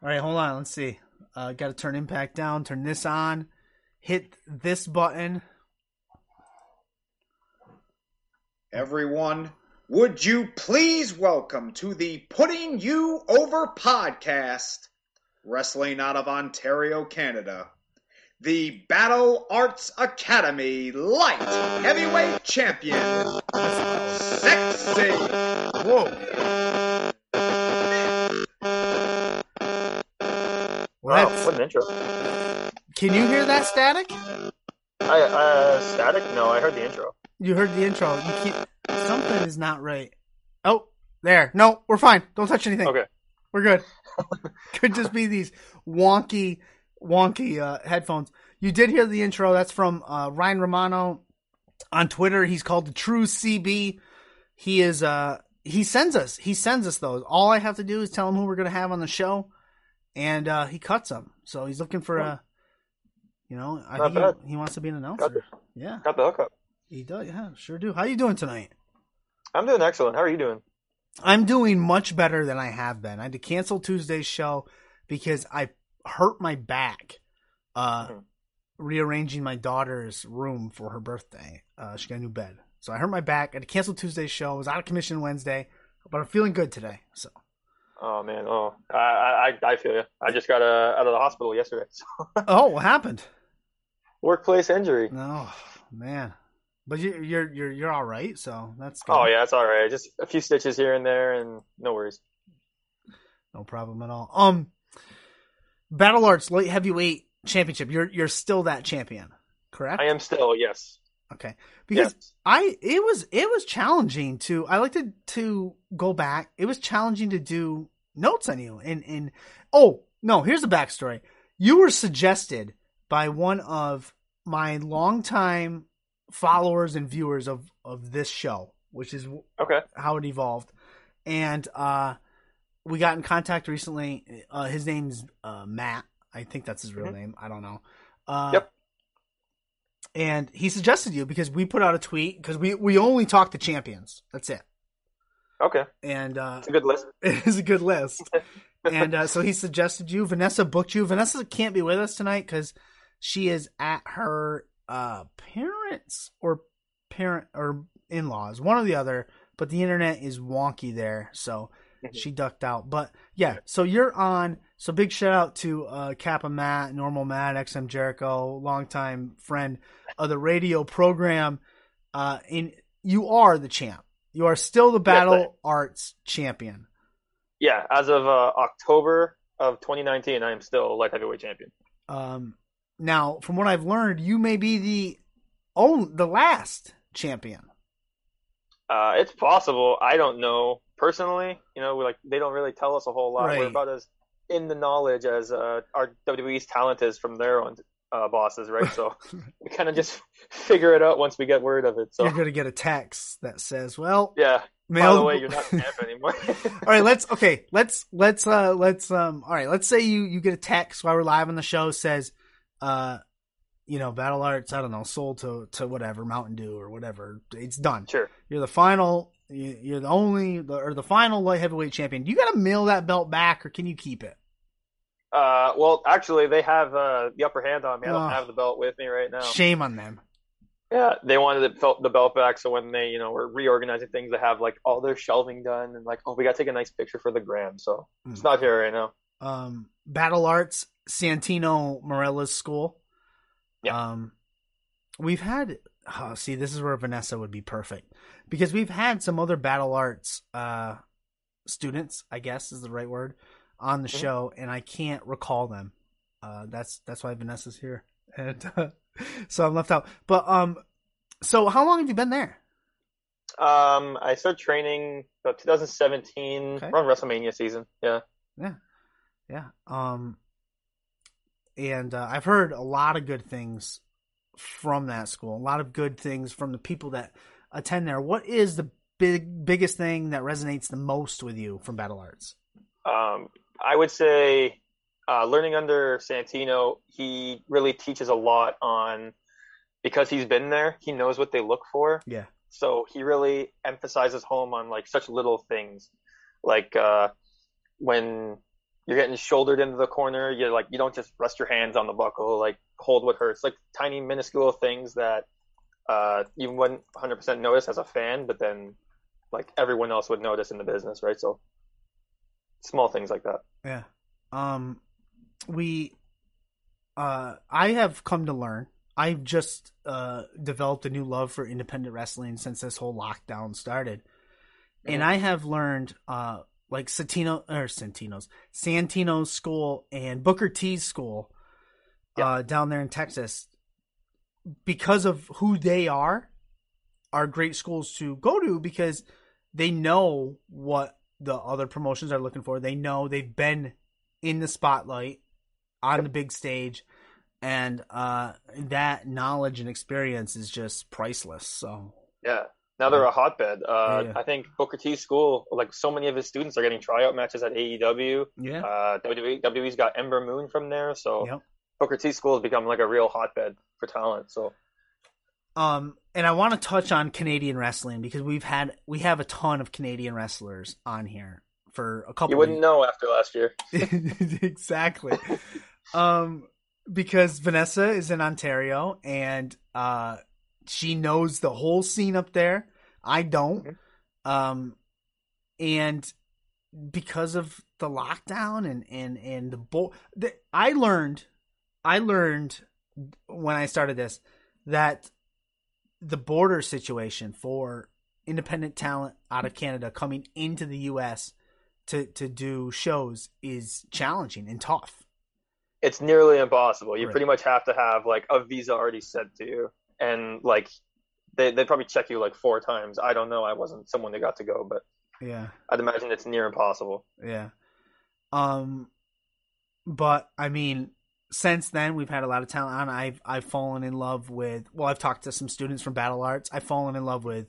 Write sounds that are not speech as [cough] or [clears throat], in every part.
All right, hold on. Let's see. Uh, Got to turn impact down. Turn this on. Hit this button. Everyone, would you please welcome to the Putting You Over podcast, wrestling out of Ontario, Canada, the Battle Arts Academy Light Heavyweight Champion, Sexy. Whoa. Wow, that's- what an intro. can you hear that static? I, uh, static? No, I heard the intro. You heard the intro. You can't. Something is not right. Oh, there. No, we're fine. Don't touch anything. Okay. We're good. [laughs] Could just be these wonky, wonky uh, headphones. You did hear the intro. That's from uh, Ryan Romano on Twitter. He's called the True CB. He is. Uh, he sends us. He sends us those. All I have to do is tell him who we're going to have on the show, and uh, he cuts them. So he's looking for a. You know, I Not think he, he wants to be an Got announcer. the, Yeah, got the hookup. he does. Yeah, sure do. How you doing tonight? I'm doing excellent. How are you doing? I'm doing much better than I have been. I had to cancel Tuesday's show because I hurt my back uh, Mhm. rearranging my daughter's room for her birthday. Uh, she got a new bed. So I hurt my back. I had to cancel Tuesday's show. I was out of commission Wednesday, but I'm feeling good today. So Oh man, oh, I I, I feel you. I just got uh, out of the hospital yesterday. [laughs] So. Oh, what happened? Workplace injury. No, man. But you, you're you're you're all right, so that's good. Oh yeah, it's all right. Just a few stitches here and there, and no worries. no problem at all. Um, Battle Arts Light Heavyweight Championship. You're you're still that champion, correct? I am still yes. Okay, because yes. I it was it was challenging to I like to to go back. It was challenging to do notes on you and and oh no, here's the backstory. You were suggested by one of my longtime followers and viewers of of this show, which is Okay. how it evolved, and uh, we got in contact recently. Uh, his name's uh, Matt. I think that's his real Mhm. name. I don't know. Uh, Yep. And he suggested you because we put out a tweet because we we only talk to champions. That's it. Okay. And uh, It's a good list. [laughs] it is a good list. [laughs] and uh, so he suggested you. Vanessa booked you. Vanessa can't be with us tonight because she is at her uh, parents or parent or in laws, one or the other. But the internet is wonky there, so she ducked out. But yeah, so you're on. So big shout out to uh, Kappa Matt, Normal Matt, XM Jericho, longtime friend of the radio program. Uh, and you are the champ. You are still the Battle Arts champion. Yeah. As of uh, October of 2019, I am still light heavyweight champion. Um, now, from what I've learned, you may be the own the last champion. Uh, it's possible. I don't know personally. You know, we like they don't really tell us a whole lot. Right. We're about as in the knowledge as uh, our WWE's talent is from their own uh, bosses, right? So [laughs] we kind of just figure it out once we get word of it. So You're gonna get a text that says, "Well, yeah. By the way, you're not champ [laughs] anymore. [laughs] all right, let's okay. Let's let's uh let's um. All right, let's say you you get a text while we're live on the show says, uh, you know, Battle Arts. I don't know, sold to to whatever Mountain Dew or whatever. It's done. sure. You're the final. You- You're the only or the final light heavyweight champion. Do you got to mail that belt back, or can you keep it? Uh, well, actually, they have uh, the upper hand on me. I don't Oh. have the belt with me right now. Shame on them. Yeah, they wanted the belt, the belt back, so when they, you know, were reorganizing things, they have like all their shelving done, and like, oh, we got to take a nice picture for the gram. So it's Mm. not here right now. um, Battle Arts Santino Marella's school. Yeah. Um, we've had. Oh, see, this is where Vanessa would be perfect because we've had some other Battle Arts uh, students. I guess is the right word on the Mhm. show, and I can't recall them. Uh, that's that's why Vanessa's here, and uh, [laughs] so I'm left out. But um, so how long have you been there? Um, I started training about 2017 Okay. around WrestleMania season. Yeah. Yeah. Um, and uh, I've heard a lot of good things from that school. A lot of good things from the people that attend there. What is the big biggest thing that resonates the most with you from Battle Arts? Um, I would say uh, learning under Santino, he really teaches a lot on because he's been there. He knows what they look for. Yeah. So he really emphasizes home on like such little things, like uh, when you're getting shouldered into the corner. You're like you don't just rest your hands on the buckle, like hold what hurts, like tiny minuscule things that uh, you wouldn't 100% notice as a fan, but then like everyone else would notice in the business, right? So small things like that. Yeah. Um, we, uh, I have come to learn. I've just uh developed a new love for independent wrestling since this whole lockdown started, mm-hmm. and I have learned uh like Santino or Santino's Santino's school and Booker T's school uh, down there in Texas because of who they are are great schools to go to because they know what the other promotions are looking for. They know they've been in the spotlight on the big stage and uh, that knowledge and experience is just priceless. So yeah, now they're a hotbed. Uh, yeah. I think Booker T school, like so many of his students, are getting tryout matches at AEW. Yeah. Uh, WWE, WWE's got Ember Moon from there, so yep. Booker T school has become like a real hotbed for talent. So. Um, and I want to touch on Canadian wrestling because we've had we have a ton of Canadian wrestlers on here for a couple. You wouldn't know after last year. [laughs] [laughs] exactly. um, because Vanessa is in Ontario and uh she knows the whole scene up there. I don't. Mm-hmm. Um, and because of the lockdown and and and the bull, the, I learned, I learned when I started this that the border situation for independent talent out of Canada coming into the U.S. to to do shows is challenging and tough. It's nearly impossible. You right. pretty much have to have like a visa already sent to you and like they they probably check you like four times. I don't know. I wasn't someone that got to go, but yeah, I'd imagine it's near impossible. Yeah. Um, but I mean, since then we've had a lot of talent on. I've I've fallen in love with. Well, I've talked to some students from Battle Arts. I've fallen in love with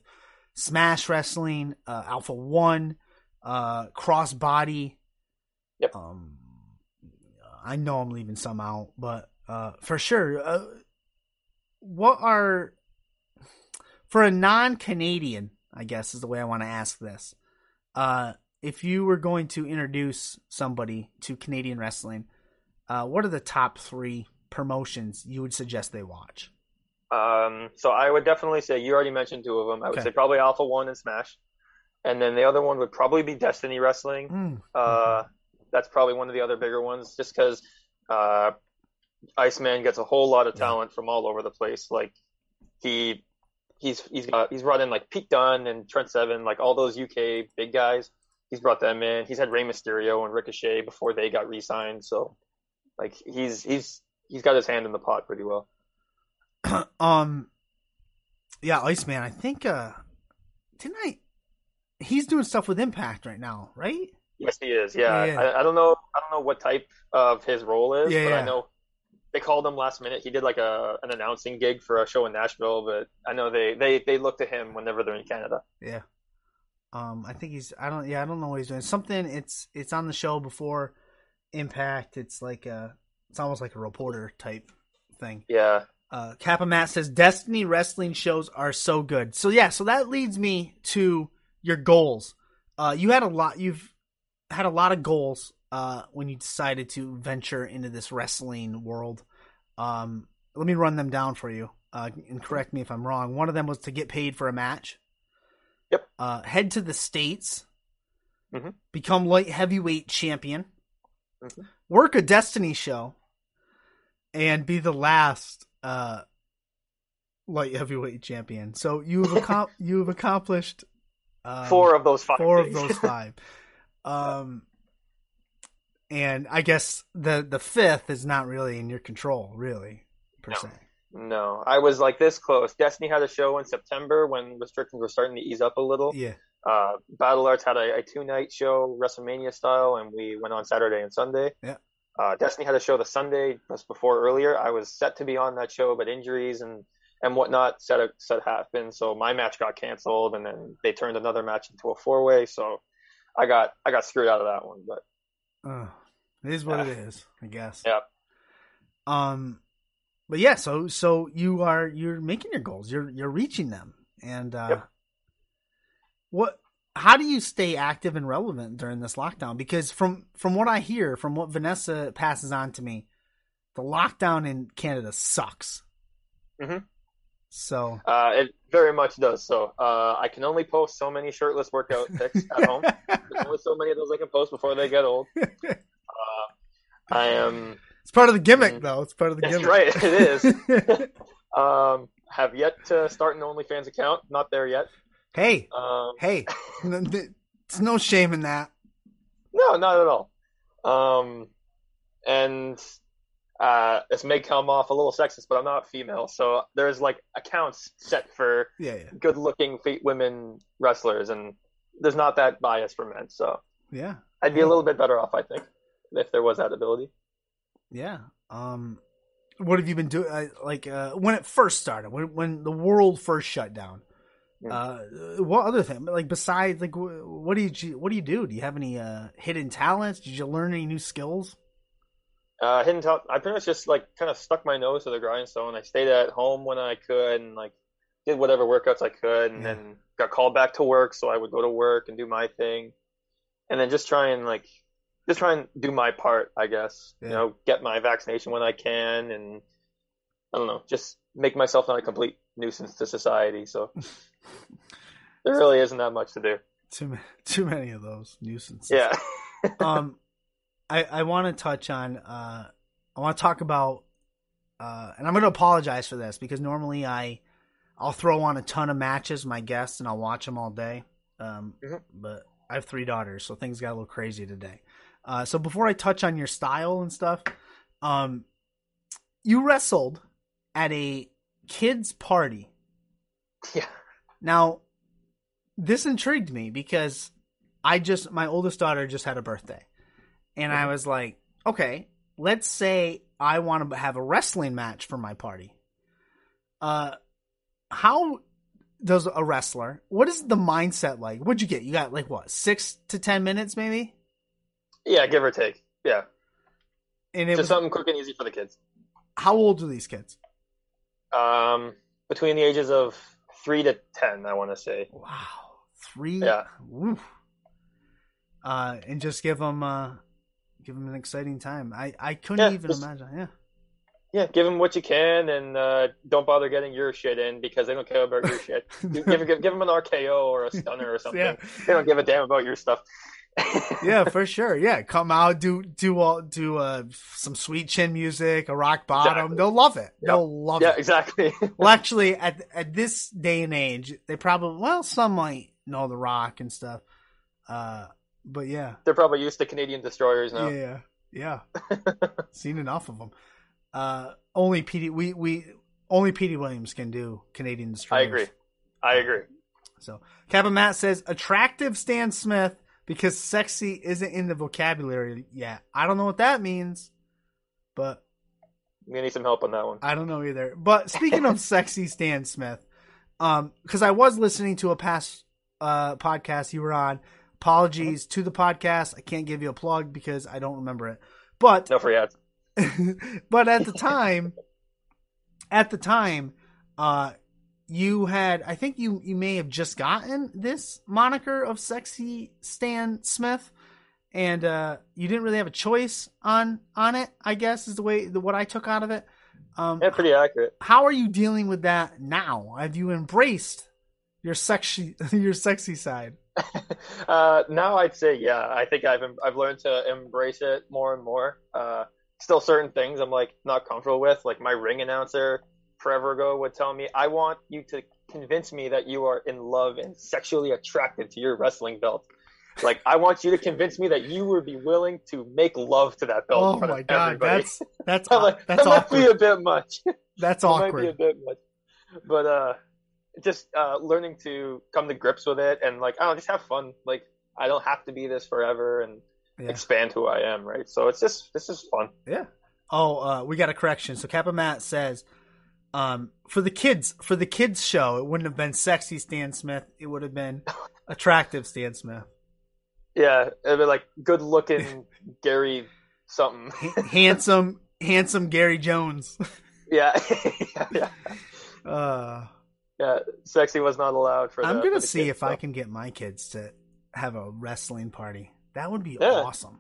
Smash Wrestling, uh, Alpha One, uh, Crossbody. Yep. Um, I know I'm leaving some out, but uh, for sure. Uh, what are for a non-Canadian? I guess is the way I want to ask this. Uh, if you were going to introduce somebody to Canadian wrestling, uh, what are the top three promotions you would suggest they watch? Um, so I would definitely say you already mentioned two of them. I would okay. say probably Alpha One and Smash, and then the other one would probably be Destiny Wrestling. Mm. Uh, that's probably one of the other bigger ones, just because uh, Iceman gets a whole lot of talent yeah. from all over the place. Like he he's he's got he's brought in like Pete Dunne and Trent Seven, like all those UK big guys. He's brought them in. He's had Rey Mysterio and Ricochet before they got re-signed. So like he's he's he's got his hand in the pot pretty well. [clears throat] um, yeah, Iceman. I think uh, didn't I? He's doing stuff with Impact right now, right? Yes, he is. Yeah, yeah. I, I, don't know. I don't know what type of his role is, yeah, but yeah. I know they called him last minute. He did like a an announcing gig for a show in Nashville, but I know they they they look to him whenever they're in Canada. Yeah. Um, I think he's. I don't. Yeah, I don't know what he's doing. Something. It's it's on the show before Impact. It's like a. It's almost like a reporter type thing. Yeah. Uh, Kappa Matt says Destiny wrestling shows are so good. So yeah, so that leads me to your goals. Uh, you had a lot. You've had a lot of goals uh, when you decided to venture into this wrestling world. Um, let me run them down for you uh, and correct me if I'm wrong. One of them was to get paid for a match. Yep. Uh, head to the states. Mm-hmm. Become light heavyweight champion. Mm-hmm. Work a Destiny show. And be the last uh, light heavyweight champion. So you've [laughs] ac- you've accomplished um, four of those five. Four of those [laughs] five. Um, and I guess the the fifth is not really in your control, really, per no. se. No, I was like this close. Destiny had a show in September when restrictions were starting to ease up a little. Yeah. Uh, Battle Arts had a, a two night show, WrestleMania style, and we went on Saturday and Sunday. Yeah. Uh, Destiny had a show the Sunday just before earlier. I was set to be on that show, but injuries and and whatnot set a, set happened. So my match got canceled, and then they turned another match into a four way. So I got I got screwed out of that one. But uh, it is what it is, I guess. Yeah. Um, but yeah, so so you are you're making your goals. You're you're reaching them, and uh, yep. What how do you stay active and relevant during this lockdown? Because from from what I hear, from what Vanessa passes on to me, the lockdown in Canada sucks. Mm-hmm. So uh, it very much does. So uh, I can only post so many shirtless workout [laughs] pics at home. There's only so many of those I can post before they get old. [laughs] Uh, I am. It's part of the gimmick, mm, though. It's part of the gimmick. right. It is. [laughs] um, have yet to start an OnlyFans account. Not there yet. Hey, um, hey, [laughs] it's no shame in that. No, not at all. Um, and uh, this may come off a little sexist, but I'm not female, so there's like accounts set for yeah, yeah. good-looking women wrestlers, and there's not that bias for men. So yeah, I'd be a little bit better off, I think, if there was that ability. Yeah. Um, what have you been doing? Uh, like uh, when it first started, when when the world first shut down. Uh, what other thing? Like besides, like what do you what do you do? Do you have any uh, hidden talents? Did you learn any new skills? Uh, hidden talent. I pretty much just like kind of stuck my nose to the grindstone. I stayed at home when I could, and like did whatever workouts I could, and yeah. then got called back to work, so I would go to work and do my thing, and then just try and like just try and do my part, I guess. Yeah. You know, get my vaccination when I can, and I don't know, just make myself not a complete nuisance to society. So [laughs] there really isn't that much to do. Too too many of those nuisances. Yeah. [laughs] um, [laughs] I I want to touch on. Uh, I want to talk about. Uh, and I'm going to apologize for this because normally I, I'll throw on a ton of matches, my guests, and I'll watch them all day. Um, mm-hmm. but I have three daughters, so things got a little crazy today. Uh, so before I touch on your style and stuff, um, you wrestled at a kids' party. Yeah. Now, this intrigued me because I just my oldest daughter just had a birthday, and I was like, okay, let's say I want to have a wrestling match for my party. Uh, how does a wrestler? What is the mindset like? What'd you get? You got like what six to ten minutes, maybe? Yeah, give or take. Yeah. And it just was, something quick and easy for the kids. How old are these kids? Um, between the ages of three to ten, I want to say. Wow, three. Yeah. Oof. Uh, and just give them, uh, give them an exciting time. I I couldn't yeah, even just, imagine. Yeah. Yeah, give them what you can, and uh, don't bother getting your shit in because they don't care about your shit. [laughs] give, give, give them an RKO or a stunner or [laughs] something. yeah. They don't give a damn about your stuff yeah, for sure. Yeah, come out, do do all do uh, some sweet chin music, a rock bottom. Exactly. They'll love it. They'll love yeah, it. Yeah, exactly. [laughs] well, actually, at at this day and age, they probably well, some might know the rock and stuff. Uh, but yeah, they're probably used to Canadian destroyers now. Yeah, yeah, [laughs] seen enough of them. Uh, only Petey, we we only Petey Williams can do Canadian destroyers. I agree. I agree. So, Kappa Matt says attractive Stan Smith because sexy isn't in the vocabulary yet. I don't know what that means, but we need some help on that one. I don't know either. But speaking of [laughs] sexy Stan Smith, um, because I was listening to a past uh podcast you were on. Apologies to the podcast. I can't give you a plug because I don't remember it. But no free ads. [laughs] but at the time, at the time, uh, you had I think you you may have just gotten this moniker of sexy Stan Smith and uh, you didn't really have a choice on on it I guess is the way the what I took out of it. Um yeah pretty accurate. how are you dealing with that now? Have you embraced your sexy [laughs] your sexy side? [laughs] Uh, now I'd say yeah I think I've I've learned to embrace it more and more. Uh, still certain things I'm like not comfortable with like my ring announcer forever ago would tell me, I want you to convince me that you are in love and sexually attracted to your wrestling belt. Like, I want you to convince me that you would be willing to make love to that belt. Oh my god, everybody. that's that's [laughs] like, that's that awkward. might be a bit much. That's [laughs] awkward. might be a bit much. But uh, just uh, learning to come to grips with it and like, I don't know, just have fun. Like, I don't have to be this forever and yeah. expand who I am, right? So it's just this is fun. Yeah. Oh, uh, we got a correction. So Kappa Matt says um, for the kids, for the kids show, it wouldn't have been sexy Stan Smith. It would have been attractive Stan Smith. Yeah, it'd be like good looking [laughs] Gary something. handsome, handsome Gary Jones. [laughs] yeah. yeah, [laughs] yeah. Uh, yeah, sexy was not allowed for. I'm the, gonna the see kids, if so. I can get my kids to have a wrestling party. That would be Yeah. awesome.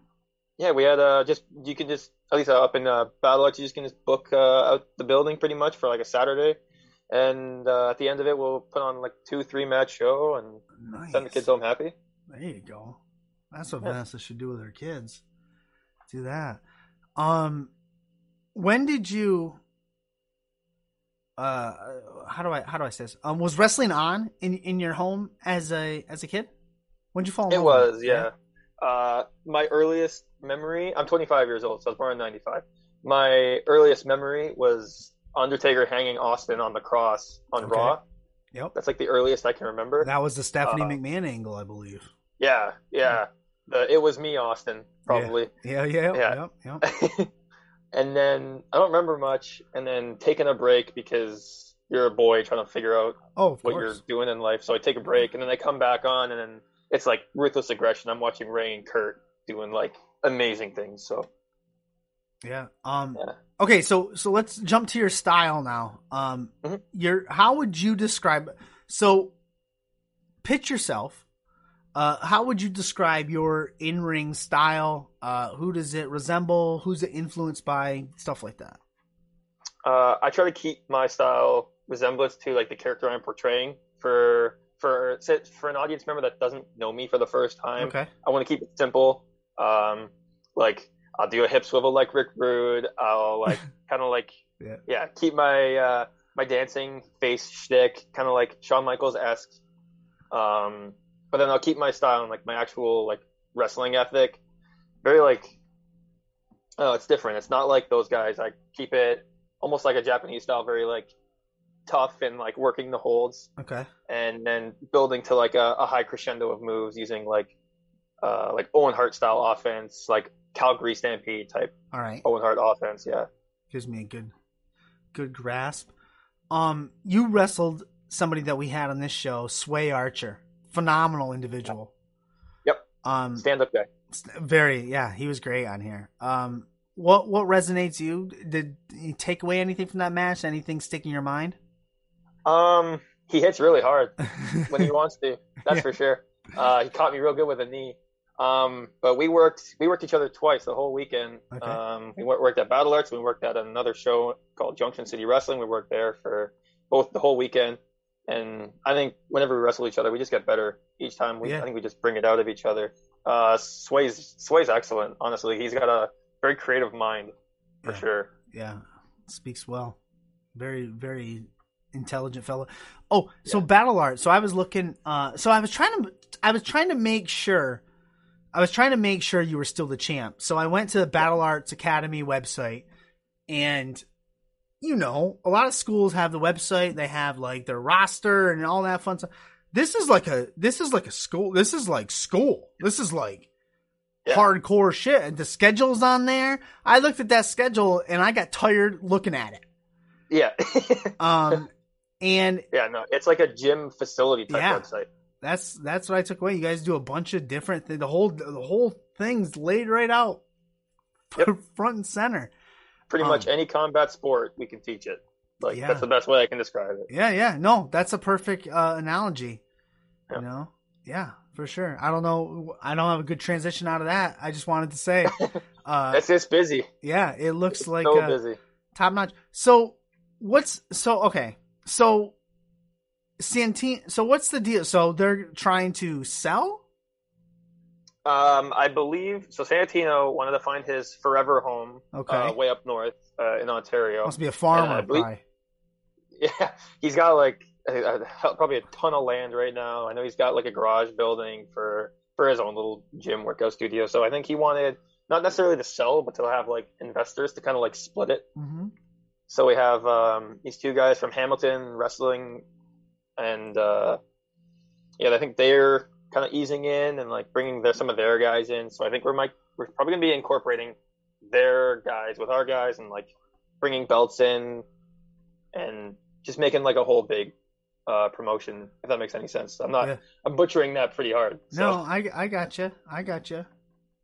Yeah, we had uh just you can just at least uh, up in uh, Battle Arts you just can just book uh, out the building pretty much for like a Saturday, and uh, at the end of it we'll put on like two three match show and Nice. send the kids home happy. There you go. That's what Yeah. Vanessa should do with her kids. Do that. Um, when did you? Uh, how do I how do I say this? Um, was wrestling on in in your home as a as a kid? When did you fall? in It love was yeah. Uh, my earliest memory I'm 25 years old, so I was born in '95. My earliest memory was Undertaker hanging Austin on the cross on Okay. Raw. Yep. That's like the earliest I can remember. That was the Stephanie Uh, McMahon angle, I believe. Yeah, yeah. The it was me, Austin, probably. Yeah, yeah, Yeah. yeah, yeah. [laughs] and then I don't remember much. And then taking a break because you're a boy trying to figure out Oh, what course. you're doing in life. So I take a break, and then I come back on, and then it's like ruthless aggression. I'm watching Rey and Kurt doing like amazing things. So Yeah. Um. Yeah. Okay, so so let's jump to your style now. Um. Mhm. Your how would you describe? So, pitch yourself. Uh, how would you describe your in ring style? Uh, who does it resemble? Who's it influenced by? Stuff like that. uh, I try to keep my style resemblance to like the character I'm portraying for for for an audience member that doesn't know me for the first time. Okay. I want to keep it simple. Um, like I'll do a hip swivel like Rick Rude. I'll like [laughs] kind of like Yeah. keep my uh, my dancing face shtick kind of like Shawn Michaels esque. Um, but then I'll keep my style and like my actual like wrestling ethic. Very like oh, it's different. It's not like those guys. I keep it almost like a Japanese style, very like tough and like working the holds Okay. and then building to like a, a high crescendo of moves using like uh like Owen Hart style offense, like Calgary Stampede type All right. Owen Hart offense. Yeah. Gives me a good, good grasp. Um, you wrestled somebody that we had on this show, Sway Archer. Phenomenal individual. Yep. Um, Stand up guy. Very, yeah, he was great on here. Um, what what resonates you? Did you take away anything from that match? Anything stick in your mind? Um, he hits really hard [laughs] when he wants to. That's Yeah. for sure. Uh, he caught me real good with a knee. Um, but we worked we worked each other twice the whole weekend. Okay. Um, we wor- worked at Battle Arts. We worked at another show called Junction City Wrestling. We worked there for both the whole weekend. And I think whenever we wrestle each other, we just get better each time. We, Yeah. I think we just bring it out of each other. Uh, Sway's Sway's excellent. Honestly, he's got a very creative mind for Yeah. sure. Yeah, speaks well. Very very intelligent fellow. Oh, so Yeah. battle art. So I was looking. Uh, so I was trying to. I was trying to make sure. I was trying to make sure you were still the champ. So I went to the Battle Arts Academy website, and you know, a lot of schools have the website. They have like their roster and all that fun stuff. This is like a. This is like a school. This is like school. This is like Yeah. hardcore shit. And the schedule's on there. I looked at that schedule and I got tired looking at it. Yeah, [laughs] Um, and yeah. No, it's like a gym facility type Yeah. website. that's that's what I took away. You guys do a bunch of different things. The whole the whole thing's laid right out, Yep. [laughs] front and center. pretty Um, much any combat sport we can teach it like Yeah. that's the best way i can describe it Yeah, yeah. No, that's a perfect uh, analogy. Yeah. You know, yeah, for sure. I don't know. I don't have a good transition out of that. I just wanted to say, [laughs] uh, it's just busy yeah, it looks like so uh, busy top notch. So what's so okay? So Santine. So what's the deal? So they're trying to sell. um i believe so santino wanted to find his forever home Okay. uh, way up north uh, in ontario Must be a farmer. Believe- probably. [laughs] yeah he's got like a, a- probably a ton of land right now i know he's got like a garage building for for his own little gym workout studio so i think he wanted not necessarily to sell but to have like investors to kind of like split it hmm So we have um, these two guys from Hamilton wrestling, and uh, yeah, I think they're kind of easing in and like bringing their, some of their guys in. So I think we're might we're probably gonna be incorporating their guys with our guys and like bringing belts in and just making like a whole big uh, promotion. If that makes any sense, I'm not Yeah. I'm butchering that pretty hard. So. No, I I got you. I got you.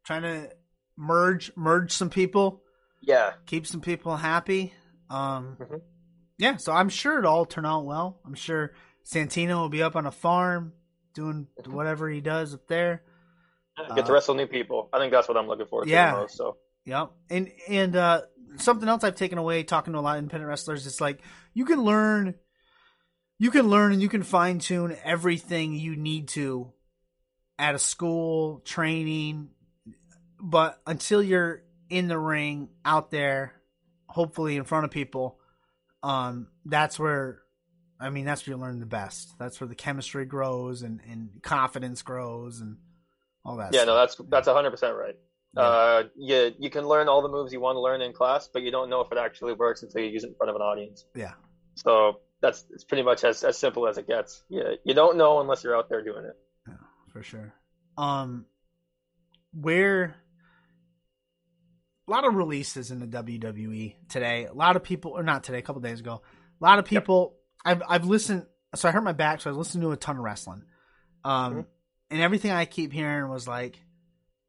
Trying to merge merge some people, yeah, keep some people happy. Um, Mhm. yeah. So I'm sure it'll all turn out well. I'm sure Santino will be up on a farm doing whatever he does up there. Get to uh, wrestle new people. I think that's what I'm looking for. Yeah. Most, so. Yep. And and uh, something else I've taken away talking to a lot of independent wrestlers is like you can learn, you can learn and you can fine tune everything you need to at a school training, but until you're in the ring out there, hopefully in front of people, um, that's where I mean, that's where you learn the best. That's where the chemistry grows and, and confidence grows and all that. Yeah, stuff. no, that's that's hundred percent right. Yeah. Uh, you you can learn all the moves you want to learn in class, but you don't know if it actually works until you use it in front of an audience. Yeah. So that's it's pretty much as, as simple as it gets. Yeah, you don't know unless you're out there doing it. Yeah, for sure. Um, where a lot of releases in the WWE today. A lot of people, or not today, a couple days ago. A lot of people. Yep. I've I've listened. So I hurt my back, so I listened to a ton of wrestling. Um, mm-hmm. and everything I keep hearing was like,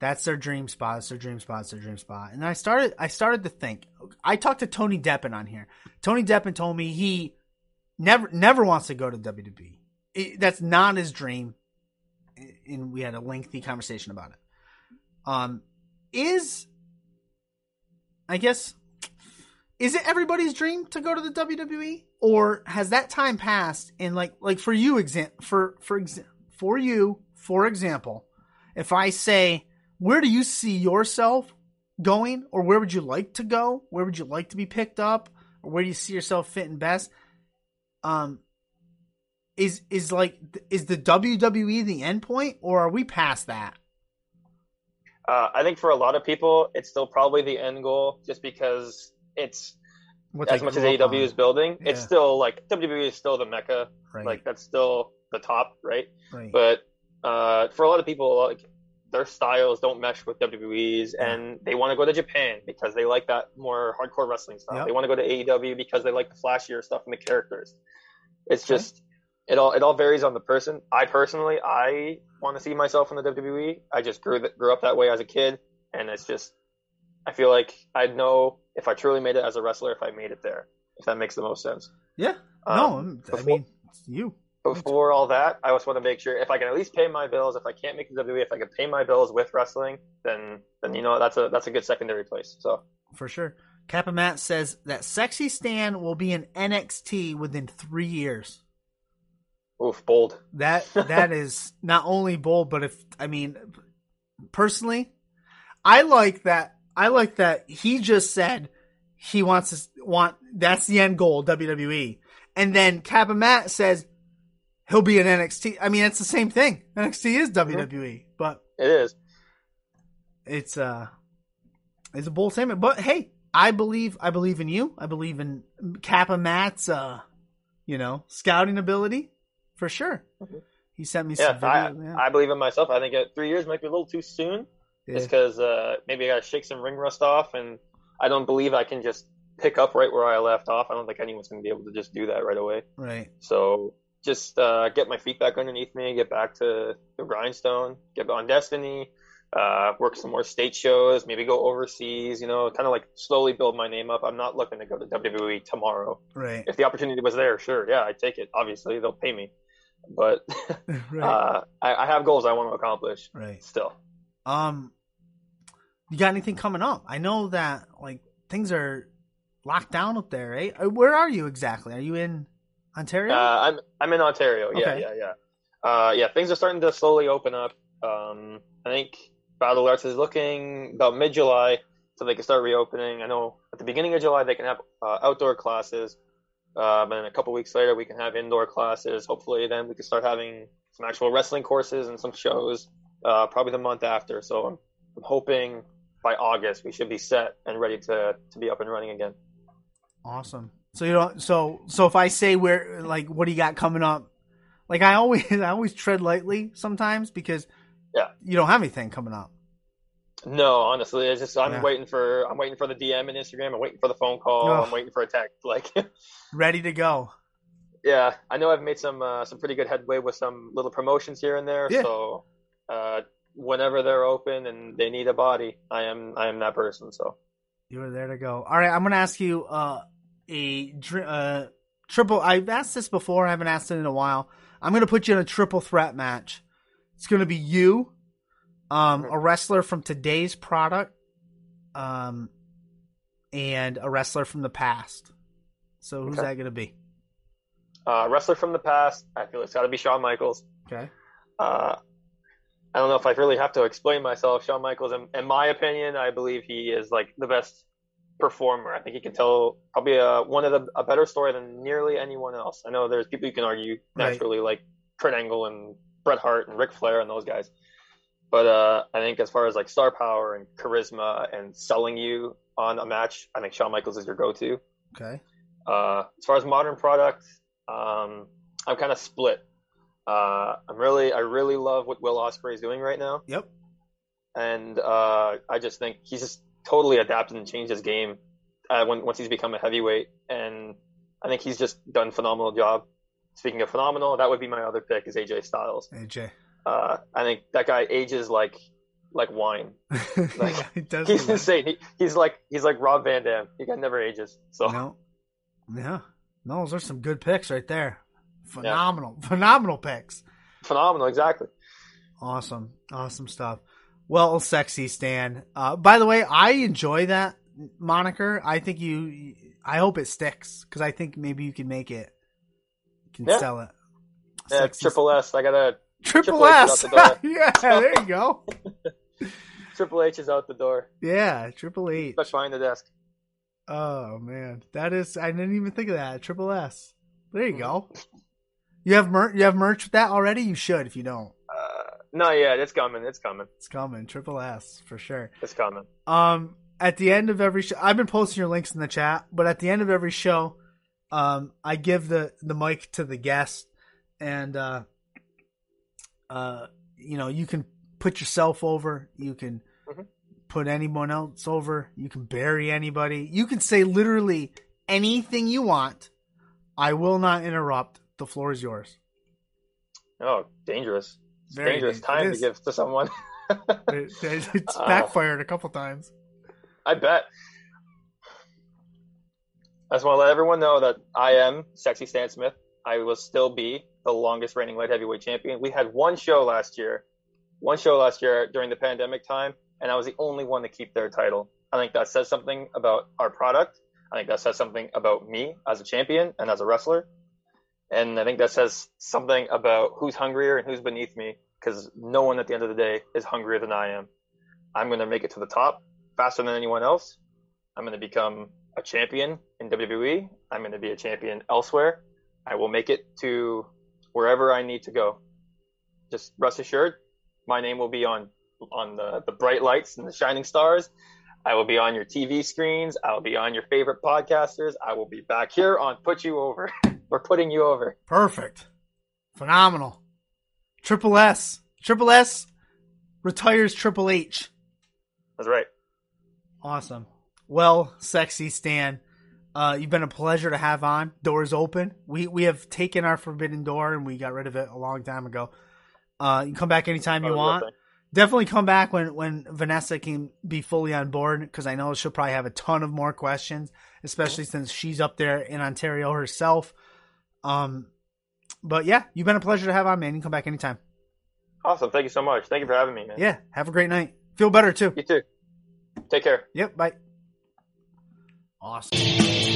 "That's their dream spot. It's their dream spot. It's their dream spot." And I started. I started to think. I talked to Tony Deppen on here. Tony Deppen told me he never never wants to go to WWE. It, that's not his dream. And we had a lengthy conversation about it. Um, is I guess is it everybody's dream to go to the WWE or has that time passed and like like for you exam for for for you for example if I say where do you see yourself going? Or where would you like to go? Where would you like to be picked up? Or where do you see yourself fitting best? Um is is like is the WWE the end point? Or are we past that uh, I think for a lot of people, it's still probably the end goal, just because it's what as much as AEW on. is building, yeah. it's still like WWE is still the mecca. Right. Like that's still the top, right? right. But uh, for a lot of people, like their styles don't mesh with WWE's, yeah. and they want to go to Japan because they like that more hardcore wrestling style. Yep. They want to go to AEW because they like the flashier stuff and the characters. It's okay. just it all it all varies on the person. I personally, I want to see myself in the WWE. I just grew grew up that way as a kid, and it's just I feel like I'd know if I truly made it as a wrestler if I made it there. If that makes the most sense. Yeah. Um, no, I mean you. Before all that, I just want to make sure if I can at least pay my bills. If I can't make the WWE, if I can pay my bills with wrestling, then then you know that's a that's a good secondary place. So for sure. Kappa Matt says that Sexy Stan will be in NXT within three years. Oof, bold. That that is not only bold, but if I mean, personally, I like that. I like that he just said he wants to want that's the end goal WWE, and then Kappa Matt says he'll be in NXT. I mean, it's the same thing. NXT is WWE, mm-hmm. but it is. It's uh, it's a bold statement. But hey, I believe I believe in you. I believe in Kappa Matt's uh, you know, scouting ability for sure. Mm-hmm. He sent me yeah, some I, yeah. I believe in myself. I think at three years might be a little too soon. Yeah. Just because uh, maybe I got to shake some ring rust off, and I don't believe I can just pick up right where I left off. I don't think anyone's going to be able to just do that right away. Right. So just uh, get my feet back underneath me, get back to the grindstone, get on Destiny, uh, work some more state shows, maybe go overseas, you know, kind of like slowly build my name up. I'm not looking to go to WWE tomorrow. Right. If the opportunity was there, sure, yeah, I'd take it. Obviously, they'll pay me but [laughs] right. [laughs] uh, I, I, have goals I want to accomplish. Right. Still. Um, you got anything coming up? I know that like things are locked down up there, right? Uh, where are you exactly? Are you in Ontario? Uh, I'm I'm in Ontario. Yeah, yeah, yeah. Uh, yeah, things are starting to slowly open up. Um, I think Battle Arts is looking about mid July, so they can start reopening. I know at the beginning of July they can have uh, outdoor classes. Um, and a couple weeks later, we can have indoor classes. Hopefully, then we can start having some actual wrestling courses and some shows. Uh, probably the month after. So I'm, I'm hoping by August we should be set and ready to to be up and running again. Awesome. So you know, so so if I say where like what do you got coming up? Like I always [laughs] I always tread lightly sometimes because yeah you don't have anything coming up. No, honestly, it's just I'm yeah. waiting for I'm waiting for the DM and Instagram. I'm waiting for the phone call. I'm waiting for a text. Like [laughs] ready to go. Yeah, I know I've made some uh, some pretty good headway with some little promotions here and there. Yeah. So uh, whenever they're open and they need a body, I am I am that person. So you are there to go. All right, I'm gonna ask you uh, a uh, triple. I've asked this before. I haven't asked it in a while. I'm gonna put you in a triple threat match. It's gonna be you, um, a wrestler from today's product, um, and a wrestler from the past. So who's okay. that gonna be? Uh, wrestler from the past. I feel it's got to be Shawn Michaels. Okay. Uh, I don't know if I really have to explain myself. Shawn Michaels, in, in, my opinion, I believe he is like the best performer. I think he can tell probably a, one of the a better story than nearly anyone else. I know there's people you can argue naturally, right. like Kurt Angle and Bret Hart and Ric Flair and those guys. But uh, I think as far as like star power and charisma and selling you on a match, I think Shawn Michaels is your go-to. Okay. Uh, as far as modern product, um, I'm kind of split. Uh, I'm really, I really love what Will Ospreay is doing right now. Yep. And uh, I just think he's just totally adapted and changed his game uh, when once he's become a heavyweight, and I think he's just done a phenomenal job. Speaking of phenomenal, that would be my other pick is AJ Styles. AJ. Uh, I think that guy ages like like wine. [laughs] Like, he does he's insane. He, he's like he's like Rob Van Dam. He guy never ages. So no, yeah, no, those are some good picks right there. Phenomenal, yeah. [laughs] phenomenal picks. Phenomenal, exactly. Awesome, awesome stuff. Well, sexy Stan. Uh, by the way, I enjoy that moniker. I think you. I hope it sticks because I think maybe you can make it. You can yeah. sell it. Yeah, triple S. I got a triple, triple S. [laughs] yeah, there you go. [laughs] triple H is out the door. Yeah, Triple H. That's behind the desk. Oh man, that is. I didn't even think of that. Triple S. There you go. You have merch. You have merch with that already. You should if you don't. Uh, not yet. It's coming. It's coming. It's coming. Triple S for sure. It's coming. Um, at the end of every show, I've been posting your links in the chat, but at the end of every show, um, I give the the mic to the guest, and uh, uh, you know, you can put yourself over. You can mm-hmm. put anyone else over. You can bury anybody. You can say literally anything you want. I will not interrupt. The floor is yours. Oh, dangerous. Very dangerous time to give to someone. [laughs] it, it's uh, backfired uh, a couple times. I bet. I just want to let everyone know that I am Sexy Stan Smith. I will still be the longest reigning light heavyweight champion. We had one show last year, one show last year during the pandemic time, and I was the only one to keep their title. I think that says something about our product. I think that says something about me as a champion and as a wrestler. And I think that says something about who's hungrier and who's beneath me because no one at the end of the day is hungrier than I am. I'm going to make it to the top faster than anyone else. I'm going to become a champion in WWE. I'm going to be a champion elsewhere. I will make it to wherever I need to go. Just rest assured, my name will be on on the, the bright lights and the shining stars. I will be on your TV screens. I will be on your favorite podcasters. I will be back here on Put You Over. [laughs] We're putting you over. Perfect. Phenomenal. Triple S. Triple S retires Triple H. That's right. Awesome. Well, sexy Stan, uh, you've been a pleasure to have on. Doors open. We we have taken our forbidden door and we got rid of it a long time ago. Uh, you can come back anytime you want. Definitely come back when when Vanessa can be fully on board because I know she'll probably have a ton of more questions, especially since she's up there in Ontario herself. Um, but yeah, you've been a pleasure to have on, man. You can come back anytime. Awesome. Thank you so much. Thank you for having me, man. Yeah. Have a great night. Feel better too. You too. Take care. Yep. Bye. Awesome.